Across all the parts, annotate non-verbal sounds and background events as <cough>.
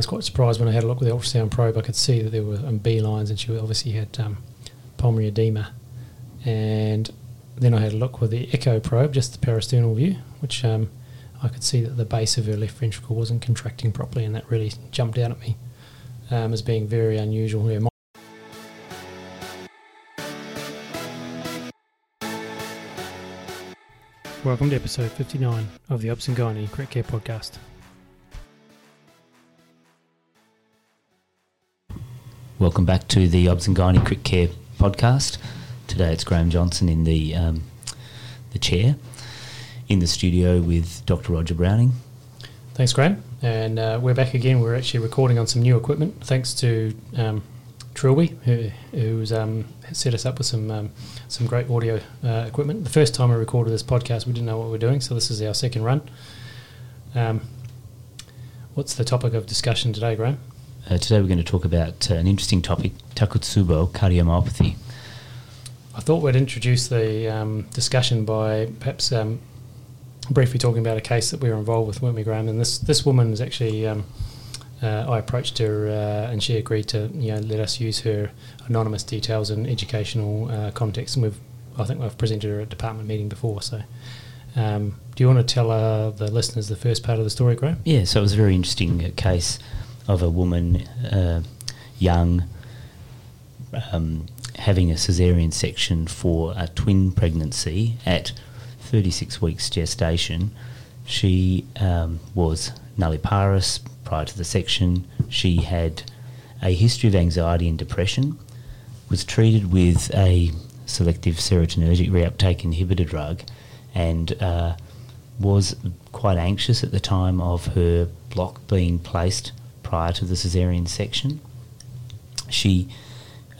was quite surprised when I had a look with the ultrasound probe. I could see that there were um, B lines, and she obviously had um, pulmonary edema. And then I had a look with the echo probe, just the parasternal view, which um, I could see that the base of her left ventricle wasn't contracting properly, and that really jumped out at me um, as being very unusual. Yeah, Welcome to episode 59 of the Obs and Gynae Crit Care Podcast. Welcome back to the Obs and Gynae Crit Care Podcast. Today it's Graham Johnson in the um, the chair in the studio with Dr. Roger Browning. Thanks, Graham. And uh, we're back again. We're actually recording on some new equipment thanks to um, Trilby, who, who's um, set us up with some um, some great audio uh, equipment. The first time we recorded this podcast, we didn't know what we were doing, so this is our second run. Um, what's the topic of discussion today, Graham? Uh, today we're going to talk about uh, an interesting topic, Takotsubo cardiomyopathy. I thought we'd introduce the um, discussion by perhaps um, briefly talking about a case that we were involved with, weren't we, Graham? And this this woman is actually. Um, uh, I approached her uh, and she agreed to you know let us use her anonymous details in educational uh, context, and we've I think we've presented her at a department meeting before. So, um, do you want to tell uh, the listeners the first part of the story, Graham? Yeah, so it was a very interesting uh, case of a woman, uh, young, um, having a cesarean section for a twin pregnancy at 36 weeks gestation. She um, was nulliparous prior to the section. She had a history of anxiety and depression, was treated with a selective serotonergic reuptake inhibitor drug, and uh, was quite anxious at the time of her block being placed prior to the caesarean section. She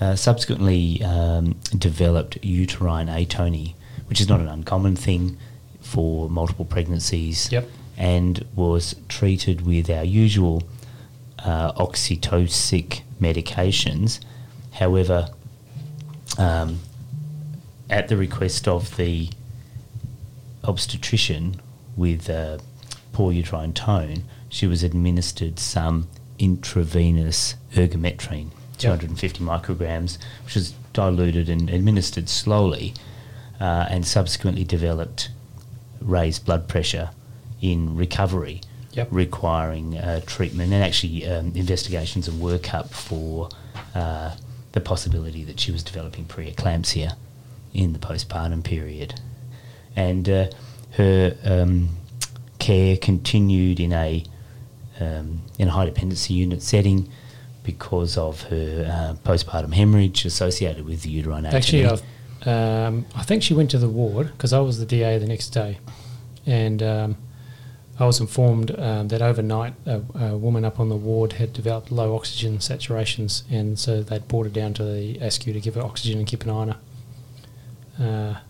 uh, subsequently um, developed uterine atony, which is not an uncommon thing for multiple pregnancies. Yep and was treated with our usual uh, oxytocic medications. However, um, at the request of the obstetrician with uh, poor uterine tone, she was administered some intravenous ergometrine, 250 yep. micrograms, which was diluted and administered slowly, uh, and subsequently developed raised blood pressure in recovery, yep. requiring uh, treatment and actually um, investigations and workup for uh, the possibility that she was developing preeclampsia in the postpartum period. And uh, her um, care continued in a um, in a high dependency unit setting because of her uh, postpartum hemorrhage associated with the uterine Actually, um, I think she went to the ward because I was the DA the next day, and um, I was informed um, that overnight a, a, woman up on the ward had developed low oxygen saturations, and so they'd brought her down to the ASCU to give her oxygen and keep an eye on her. Uh,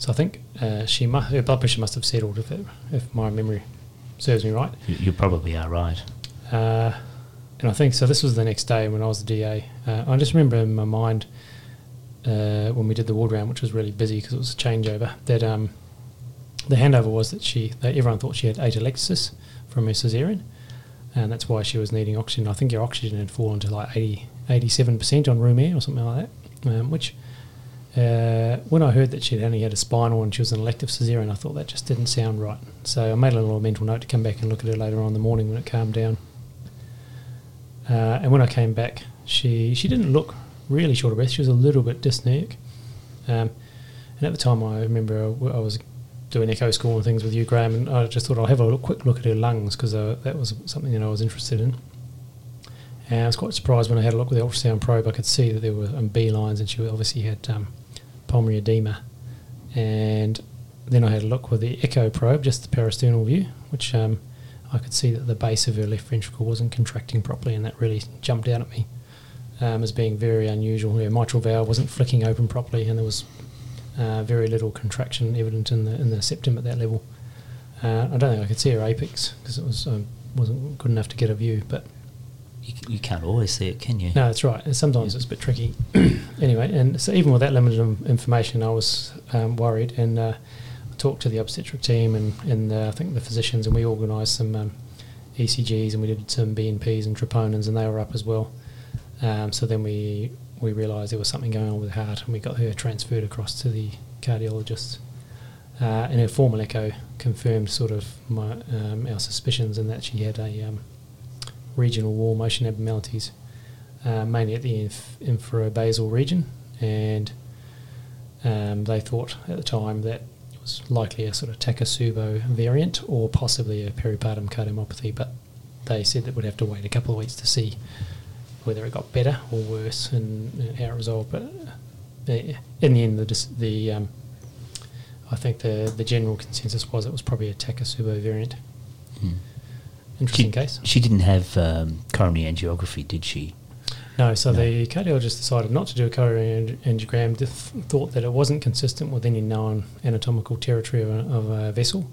so I think uh, she mu- her blood pressure must have settled, if, it, if my memory serves me right. You, you probably are right. Uh, and I think so. This was the next day when I was the DA. Uh, I just remember in my mind uh, when we did the ward round, which was really busy because it was a changeover, that. Um, the handover was that she that everyone thought she had atelectasis from her cesarean, and that's why she was needing oxygen. I think her oxygen had fallen to like 87 percent on room air or something like that, um, which. Uh, when I heard that she'd only had a spinal and she was an elective cesarean, I thought that just didn't sound right. So I made a little mental note to come back and look at her later on in the morning when it calmed down. Uh, and when I came back, she she didn't look really short of breath. She was a little bit dyspneic. Um, and at the time, I remember I was doing echo score and things with you, Graham, and I just thought I'll have a look, quick look at her lungs because uh, that was something that I was interested in. And I was quite surprised when I had a look with the ultrasound probe. I could see that there were um, B lines, and she obviously had um, pulmonary edema. And then I had a look with the echo probe, just the parasternal view, which um, I could see that the base of her left ventricle wasn't contracting properly, and that really jumped out at me um, as being very unusual. Her mitral valve wasn't flicking open properly, and there was uh, very little contraction evident in the in the septum at that level. Uh, I don't think I could see her apex because it was um, wasn't good enough to get a view, but. You, you can't always see it, can you? No, that's right. And sometimes yeah. it's a bit tricky. <clears throat> anyway, and so even with that limited information, I was um, worried, and uh, I talked to the obstetric team and, and uh, I think the physicians, and we organised some um, ECGs and we did some BNPs and troponins and they were up as well. Um, so then we we realised there was something going on with her heart and we got her transferred across to the cardiologist. Uh, and her formal echo confirmed sort of my, um, our suspicions in that she had a um, regional wall motion abnormalities, uh, mainly at the inf- inferobasal region, and um, they thought at the time that it was likely a sort of Takotsubo variant or possibly a peripartum cardiomyopathy, but they said that we'd have to wait a couple of weeks to see whether it got better or worse and, how it resolved. But uh, in the end, the, the um, I think the the general consensus was it was probably a Takotsubo variant. Mm. Interesting She, case. she didn't have um, coronary angiography, did she? No, so No. the cardiologist decided not to do a coronary angiogram. th- thought that it wasn't consistent with any known anatomical territory of a, of a vessel.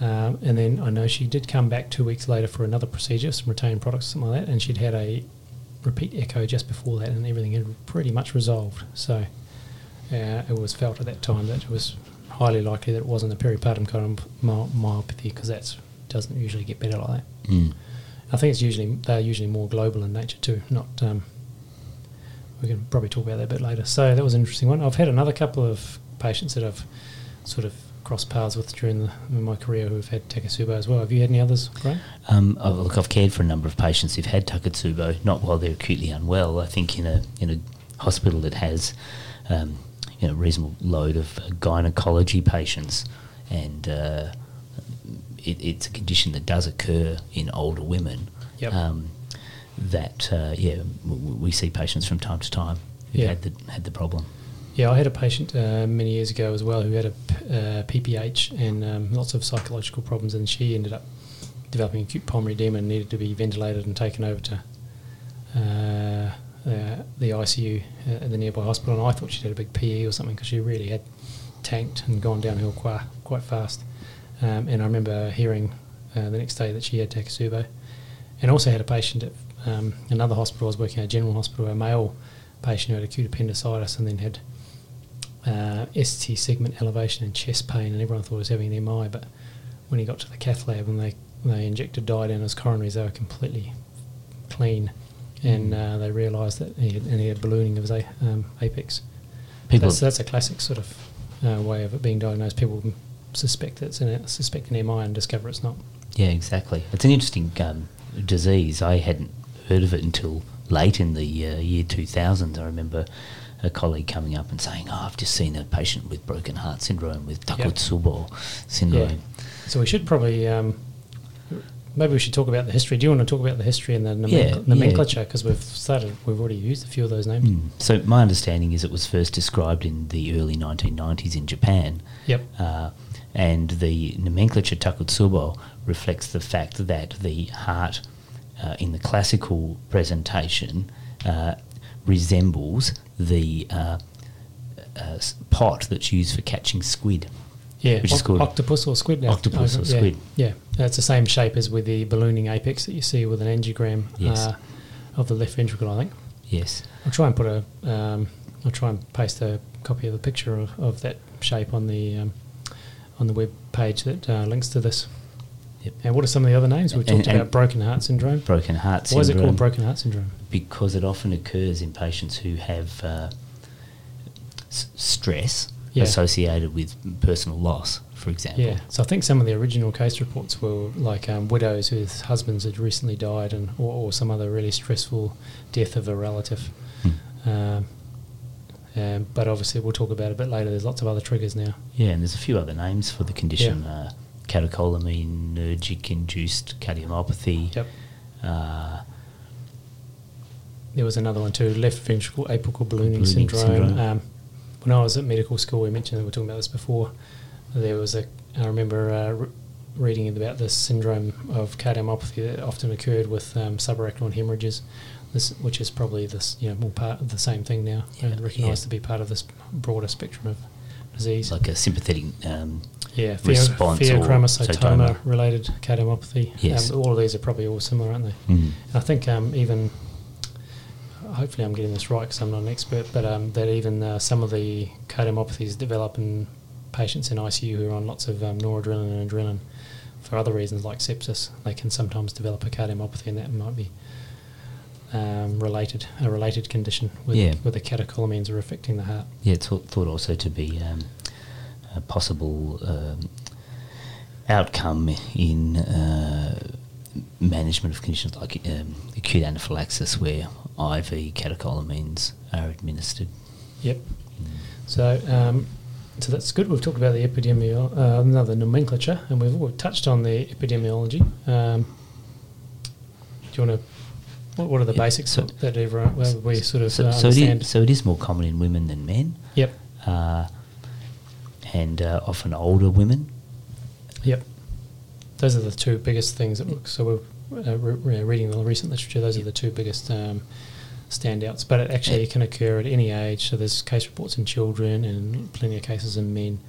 Um, and then I know she did come back two weeks later for another procedure, some retained products, something like that, and she'd had a repeat echo just before that, and everything had pretty much resolved. So uh, it was felt at that time that it was highly likely that it wasn't a peripartum cardiomyopathy because that doesn't usually get better like that. Mm. I think it's usually they're usually more global in nature too. Not um, we can probably talk about that a bit later. So that was an interesting one. I've had another couple of patients that I've sort of crossed paths with during the, my career who've had Takotsubo as well. Have you had any others, Graham? Um, oh, look, I've cared for a number of patients who've had Takotsubo, not while they're acutely unwell. I think in a in a hospital that has um, you know, a reasonable load of gynecology patients, and uh, it, it's a condition that does occur in older women. Yep. Um, that uh, yeah, w- we see patients from time to time who Yeah. had the had the problem. Yeah, I had a patient uh, many years ago as well who had a p- uh, PPH and um, lots of psychological problems, and she ended up developing acute pulmonary edema and needed to be ventilated and taken over to uh, uh, the ICU at the nearby hospital. And I thought she'd had a big PE or something because she really had tanked and gone downhill quite quite fast. Um, and I remember hearing uh, the next day that she had Takotsubo, and also had a patient at um, another hospital. I was working at a general hospital, a male patient who had acute appendicitis and then had uh, ST segment elevation and chest pain, and everyone thought he was having an MI. But when he got to the cath lab and they, they injected dye down his coronaries, they were completely clean, and uh, they realised that he had, and he had ballooning of his a, um, apex. People, That's, that's a classic sort of uh, way of it being diagnosed. People suspect it's an, suspect an MI and discover it's not. Yeah, exactly. It's an interesting um, disease. I hadn't heard of it until late in the uh, year 2000. I remember a colleague coming up and saying, "Oh, I've just seen a patient with broken heart syndrome with Takotsubo syndrome." So we should probably um, maybe we should talk about the history. Do you want to talk about the history and the nomen- Yeah, yeah. nomenclature? Because we've started, we've already used a few of those names. Mm. So my understanding is it was first described in the early 1990s in Japan. Yep. Uh, and the nomenclature Takotsubo reflects the fact that the heart uh, in the classical presentation uh, resembles the uh, uh, pot that's used for catching squid. Yeah, Which is called octopus or squid. now. octopus or squid. Yeah, that's the same shape as with the ballooning apex that you see with an angiogram Yes. uh, of the left ventricle. I think. Yes. I'll try and put a. Um, I'll try and paste a copy of the picture of, of that shape on the um, on the web page that uh, links to this. Yep. And what are some of the other names we talked and- about? Broken heart syndrome. Broken heart Why is it called broken heart syndrome? because it often occurs in patients who have uh, s- stress Yeah. associated with personal loss, for example. Yeah, so I think some of the original case reports were like um, widows whose husbands had recently died, and or, or some other really stressful death of a relative. Hmm. Um, um, but obviously, we'll talk about it a bit later. There's lots of other triggers now. Yeah, and there's a few other names for the condition: uh, catecholaminergic induced cardiomyopathy. Yep. Uh, There was another one too: left ventricle apical ballooning, Ballooning syndrome. syndrome. Um, when I was at medical school, we mentioned we were talking about this before. There was a. I remember uh, reading about this syndrome of cardiomyopathy that often occurred with um, subarachnoid hemorrhages. This, which is probably this, you know, more part of the same thing now, Yeah, and recognised yeah. to be part of this broader spectrum of disease. like a sympathetic. Um, yeah, response or pheochromocytoma cytoma. related cardiomyopathy. Yes. Um, all of these are probably all similar, aren't they? mm, And I think um, even, hopefully I'm getting this right because I'm not an expert, but um, that even uh, some of the cardiomyopathies develop in patients in ICU who are on lots of um, noradrenaline and adrenaline, for other reasons like sepsis, they can sometimes develop a cardiomyopathy, and that might be um, related, a related condition with, Yeah. where the catecholamines are affecting the heart. Yeah, it's thought, thought also to be um, a possible um, outcome in uh, management of conditions like um, acute anaphylaxis, where IV catecholamines are administered. Yep. So, um, so that's good. We've talked about the epidemiology, uh, another nomenclature, and we've, we've touched on the epidemiology. Um, do you want to? What, what are the Yeah, basics so- that everyone well, we sort of So, uh, so, it is, so it is more common in women than men, Yep. uh, and uh, often older women. Yep. Those are the two biggest things that look. So we're uh, re- re- reading the recent literature. Those are the two biggest um, standouts. But it actually can occur at any age. So there's case reports in children and plenty of cases in men.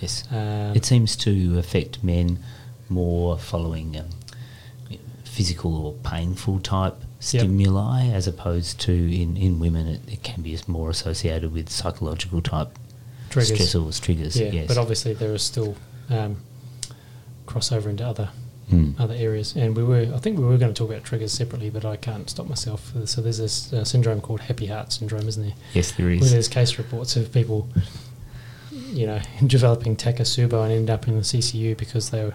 Yes. Um, It seems to affect men more following um, physical or painful type stimuli, as opposed to in, in women, it, it can be more associated with psychological type triggers. stressors, triggers. Yeah, yes. but obviously there is still um, crossover into other Mm. other areas. And we were, I think we were going to talk about triggers separately, but I can't stop myself. So there's this uh, syndrome called happy heart syndrome, isn't there? yes, there Where is. there's case reports of people, you know, <laughs> developing takotsubo and end up in the CCU because they were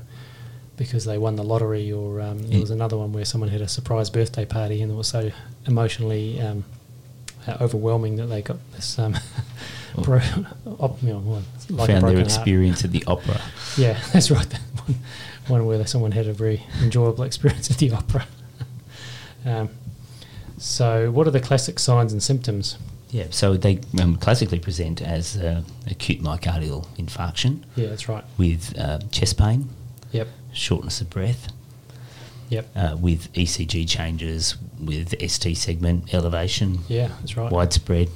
because they won the lottery, or um, there was another one where someone had a surprise birthday party and it was so emotionally um, overwhelming that they got this um, <laughs> Oh. bro- op, you know, like Found their heart. experience at the opera. Yeah, <laughs> that's right. That one, where someone had a very enjoyable experience at the opera. <laughs> um, so, what are the classic signs and symptoms? Yeah, so they um, classically present as uh, acute myocardial infarction Yeah, that's right. with uh, chest pain, Yep, shortness of breath, yep. uh, with ECG changes, with ST segment elevation, Yeah, that's right. widespread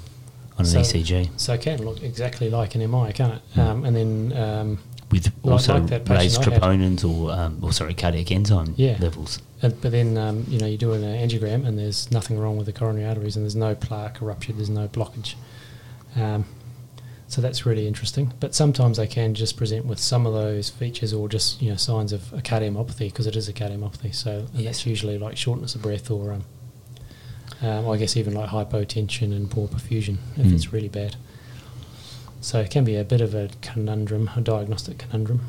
on So- an ECG, So it can look exactly like an MI, can't it? Mm. Um, and then, um, with also like that raised troponins or, um, or sorry, cardiac enzyme Yeah. levels. uh, but then um, you know you do an angiogram and there's nothing wrong with the coronary arteries and there's no plaque rupture, there's no blockage. Um, so that's really interesting. But sometimes they can just present with some of those features or just you know signs of a cardiomyopathy because it is a cardiomyopathy. So and Yes. that's usually like shortness of breath or um, um, I guess even like hypotension and poor perfusion if Mm. it's really bad. So it can be a bit of a conundrum, a diagnostic conundrum.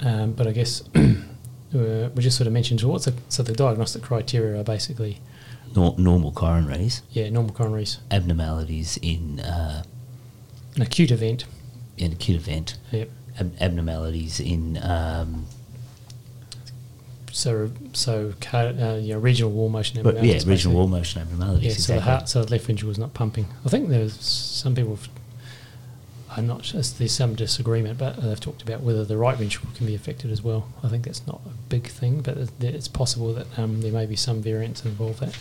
Um, but I guess <clears throat> uh, we just sort of mentioned so what's the, so the diagnostic criteria are basically Nor- normal coronaries, yeah normal coronaries, abnormalities in uh, an acute event. an acute event, Yep. ab- abnormalities in um, So so uh, you know regional wall motion. but yeah, abnormalities, regional wall motion abnormalities. Yeah, so the heart, so the left ventricle was not pumping. I think there's some people. Have, I'm not. sure, There's some disagreement, but they've talked about whether the right ventricle can be affected as well. I think that's not a big thing, but it's possible that um, there may be some variants involved that.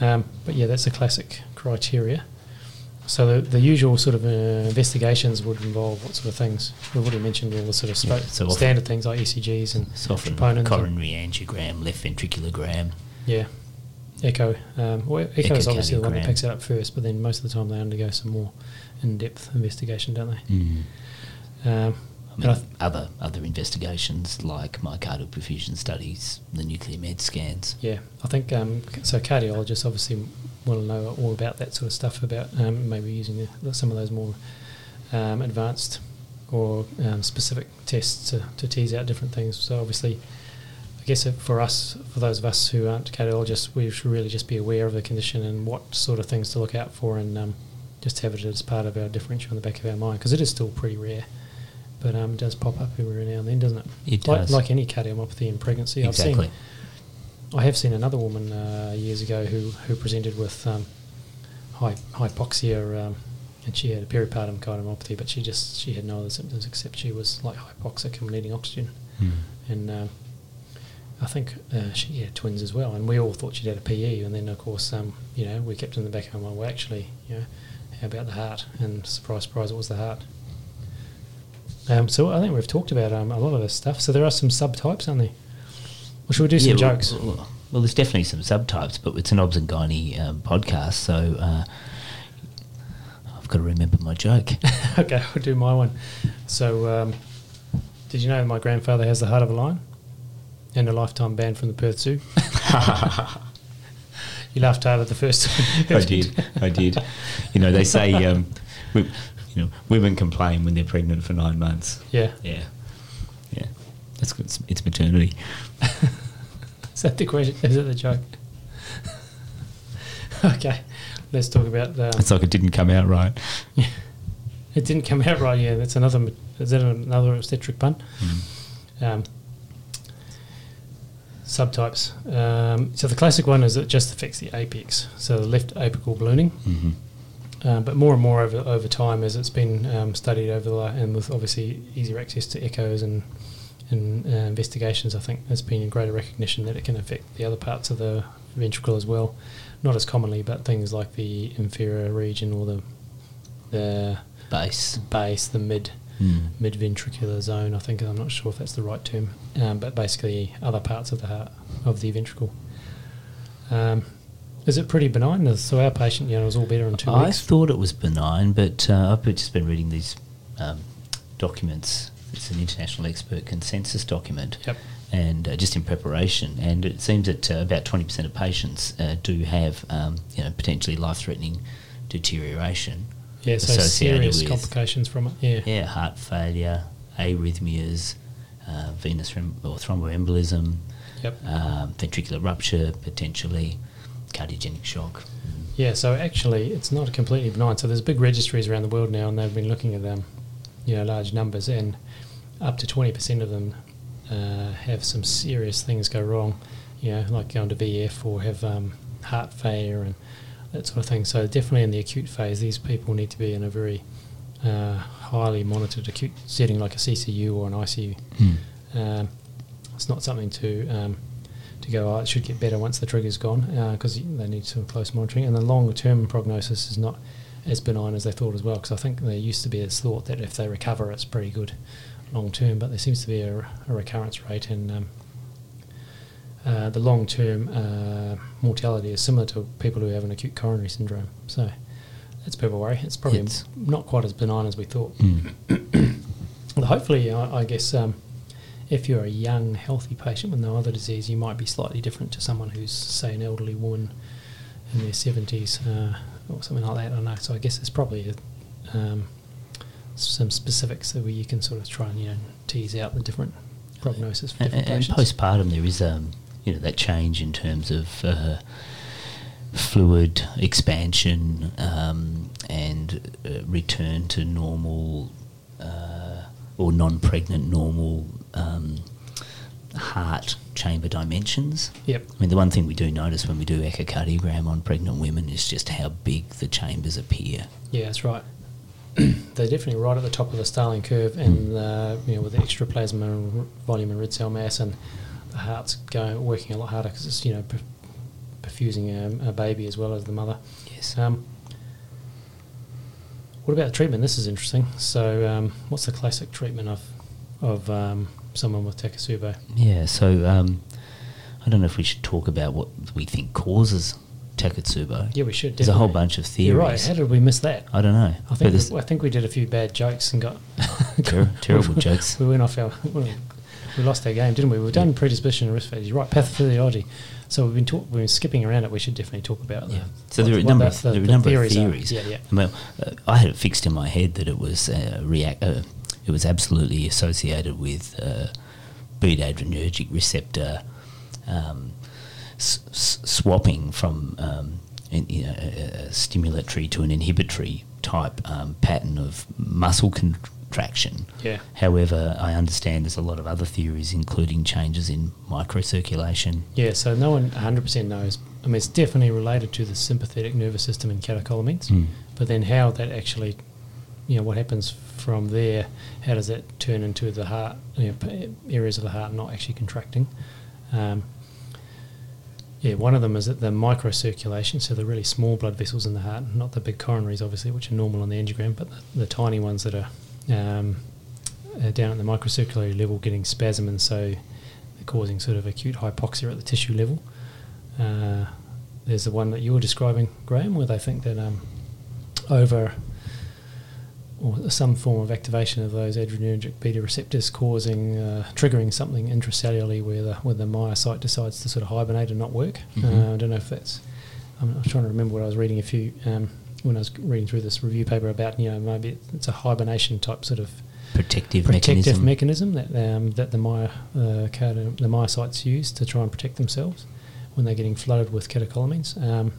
Um, but yeah, that's a classic criteria. So the, the usual sort of uh, investigations would involve what sort of things? We've already mentioned all the sort of Yeah, so standard things like ECGs and It's often troponins and- coronary angiogram, left ventriculogram. yeah, echo. Um, well, echo is obviously the one that picks it up first, but then most of the time they undergo some more in-depth investigation, don't they? Mm. Um, I mean, I th- other other investigations like myocardial perfusion studies, the nuclear med scans. yeah, I think um, so. Cardiologists obviously want to know all about that sort of stuff about um, maybe using the, some of those more um, advanced or um, specific tests to, to tease out different things. So obviously, I guess for us, for those of us who aren't cardiologists, we should really just be aware of the condition and what sort of things to look out for, and um, just have it as part of our differential in the back of our mind because it is still pretty rare. But um, it does pop up every now and then, doesn't it? It like, does. like any cardiomyopathy in pregnancy. exactly. I've seen, I have seen another woman uh, years ago who, who presented with um, hy- hypoxia, um, and she had a peripartum cardiomyopathy, but she just she had no other symptoms except she was like hypoxic and needing oxygen. Mm. And um, I think uh, she had twins as well, and we all thought she'd had a PE, and then of course, um, you know, we kept in the back of our mind, well, actually, you know, how about the heart? And surprise, surprise, it was the heart. Um, so I think we've talked about um, a lot of this stuff. So there are some subtypes, aren't there? Or should we do some Yeah, well- jokes? Well, well, there's definitely some subtypes, but it's an obs and gynae um, podcast, so uh, I've got to remember my joke. <laughs> okay, I'll do my one. So, um, Did you know my grandfather has the heart of a lion and a lifetime ban from the Perth Zoo? <laughs> you laughed hard at the first <laughs> time. I did. I did. You know, they say, um, we, you know, women complain when they're pregnant for nine months. Yeah. Yeah. Yeah. That's good. It's, it's maternity. <laughs> Is that the question? Is it the joke? okay. Let's talk about the. It's like it didn't come out right. It didn't come out right. Yeah, that's another. Is that another obstetric pun? Um, subtypes. Um, so the classic one is it just affects the apex, so the left apical ballooning. Mm-hmm. Um, but more and more over over time, as it's been um, studied over the and with obviously easier access to echoes and and uh, investigations, I think there's been greater recognition that it can affect the other parts of the ventricle as well. Not as commonly, but things like the inferior region or the the Base. base, the mid Mm. mid ventricular zone. I think I'm not sure if that's the right term, um, but basically other parts of the heart of the ventricle. Um, is it pretty benign? So our patient, you know, was all better in two I weeks. I thought it was benign, but uh, I've just been reading these um, documents. It's an international expert consensus document. Yep. And uh, just in preparation, and it seems that uh, about twenty percent of patients uh, do have, um, you know, potentially life-threatening deterioration. Yeah, so associated serious with- complications from it. Yeah. Yeah, heart failure, arrhythmias, uh, venous thromb- or thromboembolism, Yep. um, ventricular rupture, potentially cardiogenic shock. Yeah, so actually, it's not completely benign. So there's big registries around the world now, and they've been looking at um, you know, large numbers, and up to twenty percent of them uh, have some serious things go wrong. You know, like going to VF or have um, heart failure and that sort of thing. So definitely in the acute phase, these people need to be in a very uh, highly monitored acute setting, like a CCU or an ICU. Um, it's not something to um, to go. Oh, it should get better once the trigger's gone because they need some close monitoring. And the longer term prognosis is not as benign as they thought as well. Because I think there used to be this thought that if they recover, it's pretty good long term. But there seems to be a, a recurrence rate, and um, uh, the long term uh, mortality is similar to people who have an acute coronary syndrome. So that's a bit of a worry. It's probably It's- not quite as benign as we thought. <coughs> Mm. Well, hopefully, I, I guess um, if you're a young, healthy patient with no other disease, you might be slightly different to someone who's, say, an elderly woman in their 70s uh, or something like that. I don't know. So I guess there's probably a, um, some specifics that where you can sort of try and you know tease out the different prognosis for And, different and patients. postpartum, there is um, you know that change in terms of uh, fluid expansion um, and uh, return to normal uh, or non-pregnant normal um, heart chamber dimensions. Yep. I mean, the one thing we do notice when we do echocardiogram on pregnant women is just how big the chambers appear. Yeah, that's right. <clears throat> They're definitely right at the top of the Starling curve, and uh, you know with the extra plasma volume and red cell mass, and the heart's going working a lot harder because it's you know perfusing a, a baby as well as the mother. Yes. Um, what about the treatment? This is interesting. So, um, what's the classic treatment of of um, someone with Takotsubo? Yeah, so um, I don't know if we should talk about what we think causes Takotsubo. Yeah, we should. There's a whole bunch of theories. You're right. How did we miss that? I don't know. I think we, I think we did a few bad jokes and got <laughs> ter- terrible jokes. <laughs> We went off our we lost our game, didn't we? We've done predisposition and risk factors. You're right, pathophysiology. So we've been talk, we've been skipping around it. We should definitely talk about Yeah. the, So there are a number of the- there are a the number of are. theories. Yeah, yeah. Well, uh, I had it fixed in my head that it was uh, react. Uh, it was absolutely associated with uh, beta adrenergic receptor um, s- s- swapping from um, in, you know, a, a stimulatory to an inhibitory type um, pattern of muscle contraction. Yeah. However, I understand there's a lot of other theories, including changes in microcirculation. Yeah, so no one 100% knows. I mean, it's definitely related to the sympathetic nervous system and catecholamines, Mm. but then how that actually, you know, what happens from there, how does that turn into the heart, you know, areas of the heart not actually contracting? Um, yeah, one of them is that the microcirculation, so the really small blood vessels in the heart, not the big coronaries, obviously, which are normal on the angiogram, but the, the tiny ones that are um, uh, down at the microcirculatory level getting spasm, and so causing sort of acute hypoxia at the tissue level. Uh, there's the one that you were describing, Graham, where they think that um, over or some form of activation of those adrenergic beta receptors, causing uh, triggering something intracellularly where the where the myocyte decides to sort of hibernate and not work. Mhm. Uh, I don't know if that's. I'm, I'm trying to remember what I was reading a few um, when I was reading through this review paper about you know maybe it's a hibernation type sort of Protective, protective mechanism. mechanism, that um, that the my uh, the myocytes use to try and protect themselves when they're getting flooded with catecholamines. Um,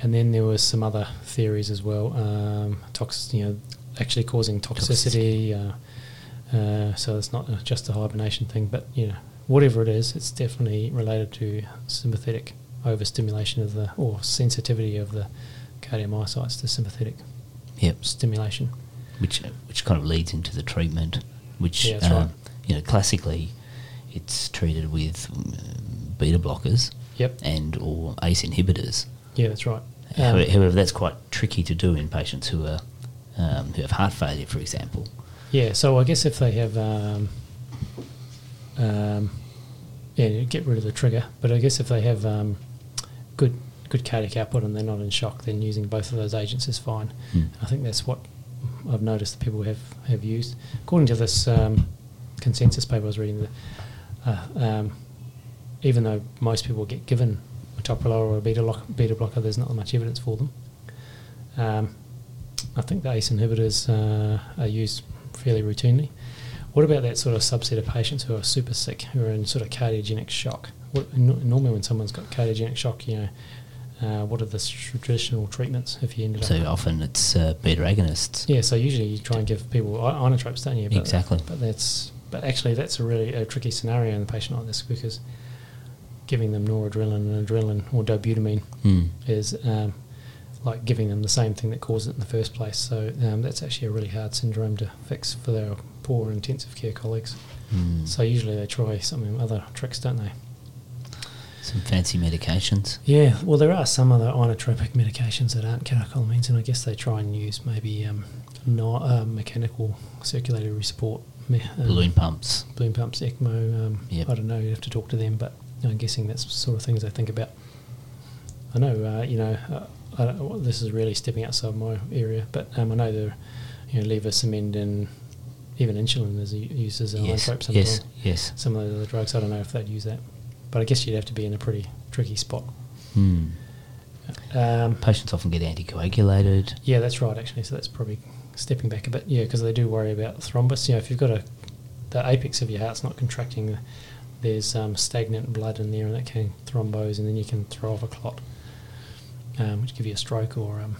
and then there was some other theories as well, um, tox, you know, actually causing toxicity. Uh, uh, so it's not uh, just a hibernation thing, but you know, whatever it is, it's definitely related to sympathetic overstimulation of the or sensitivity of the cardiomyocytes to sympathetic Yep. stimulation. which which kind of leads into the treatment, which Yeah, um, right. you know classically it's treated with um, beta blockers Yep. and or ACE inhibitors. Yeah, that's right. However, Um, however, that's quite tricky to do in patients who are um, who have heart failure, for example. Yeah, so I guess if they have, um, um, yeah, get rid of the trigger. But I guess if they have um, good good cardiac output and they're not in shock, then using both of those agents is fine. Hmm. I think that's what I've noticed that people have, have used. According to this um, consensus paper I was reading, the, uh, um, even though most people get given a metoprolol or a beta, lock, beta blocker, there's not much evidence for them. Um, I think the ACE inhibitors uh, are used fairly routinely. What about that sort of subset of patients who are super sick, who are in sort of cardiogenic shock? What, no- normally, when someone's got cardiogenic shock, you know, uh, what are the traditional treatments if you ended So up? So often it's uh, beta agonists. Yeah, so usually you try and give people inotropes, don't you? But, Exactly. But that's but actually that's a really a tricky scenario in a patient like this because giving them noradrenaline and adrenaline or dobutamine Hmm. is um, like giving them the same thing that caused it in the first place. So um, that's actually a really hard syndrome to fix for their poor intensive care colleagues. Hmm. So usually they try some other tricks, don't they? Some fancy medications. Yeah, well, there are some other inotropic medications that aren't catecholamines, and I guess they try and use maybe um, not uh, mechanical circulatory support, me- um, balloon pumps. balloon pumps, ECMO. Um, Yep. I don't know. You have to talk to them, but I'm guessing that's the sort of things they think about. I know, uh, you know, uh, I don't, this is really stepping outside my area, but um, I know the, you know, and even insulin is used as an Yes, inotrope sometimes. yes, yes. Some of the other drugs, I don't know if they'd use that, but I guess you'd have to be in a pretty tricky spot. Hmm. Um, Patients often get anticoagulated. yeah, that's right. Actually, so that's probably stepping back a bit. Yeah, because they do worry about thrombus. You know, if you've got a the apex of your heart's not contracting, there's um, stagnant blood in there, and that can thrombose, and then you can throw off a clot, um, which give you a stroke or um,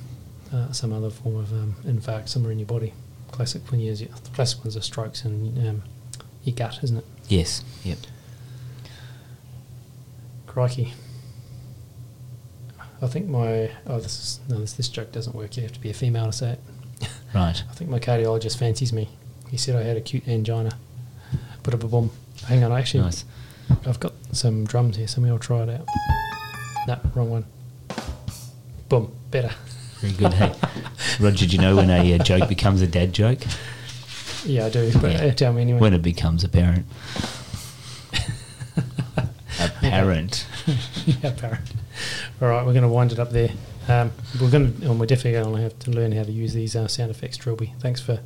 uh, some other form of um, infarct somewhere in your body. Classic when you use the classic ones are strokes and um, your gut, isn't it? Yes, yep. Crikey. I think my oh this is no this this joke doesn't work. You have to be a female to say it. <laughs> Right. I think my cardiologist fancies me. He said I had acute angina. Put up a boom. Hang on, I actually Nice. I've got some drums here, so maybe I'll try it out. No, wrong one. Boom, better. Very good. Hey, Roger, do you know when a uh, joke becomes a dad joke? <laughs> Yeah, I do. But Yeah. uh, tell me anyway. When it becomes apparent. Apparent. <laughs> yeah, apparent. All right, we're going to wind it up there. Um, we're going to, and we're definitely going to have to learn how to use these uh, sound effects, Trilby. Thanks for,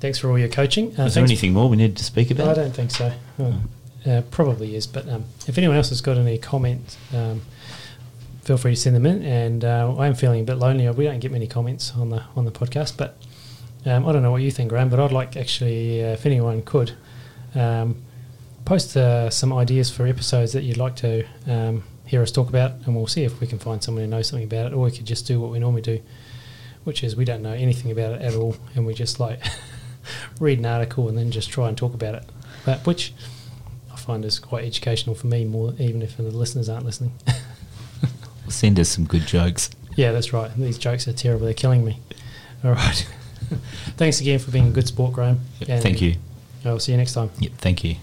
thanks for all your coaching. Uh, Is there anything more we need to speak about? I don't think so. Oh, uh, probably is, but um, if anyone else has got any comments, um, feel free to send them in. And uh, I am feeling a bit lonely. We don't get many comments on the on the podcast, but um, I don't know what you think, Graham. But I'd like actually, uh, if anyone could, um, post uh, some ideas for episodes that you'd like to um, hear us talk about, and we'll see if we can find someone who knows something about it, or we could just do what we normally do, which is we don't know anything about it at all, and we just like <laughs> read an article and then just try and talk about it. But which I find is quite educational for me, more even if the listeners aren't listening. <laughs> Send us some good jokes. yeah, that's right. These jokes are terrible; they're killing me. All right. <laughs> Thanks again for being a good sport, Graham. Yep, thank you. I'll see you next time. Yep, thank you.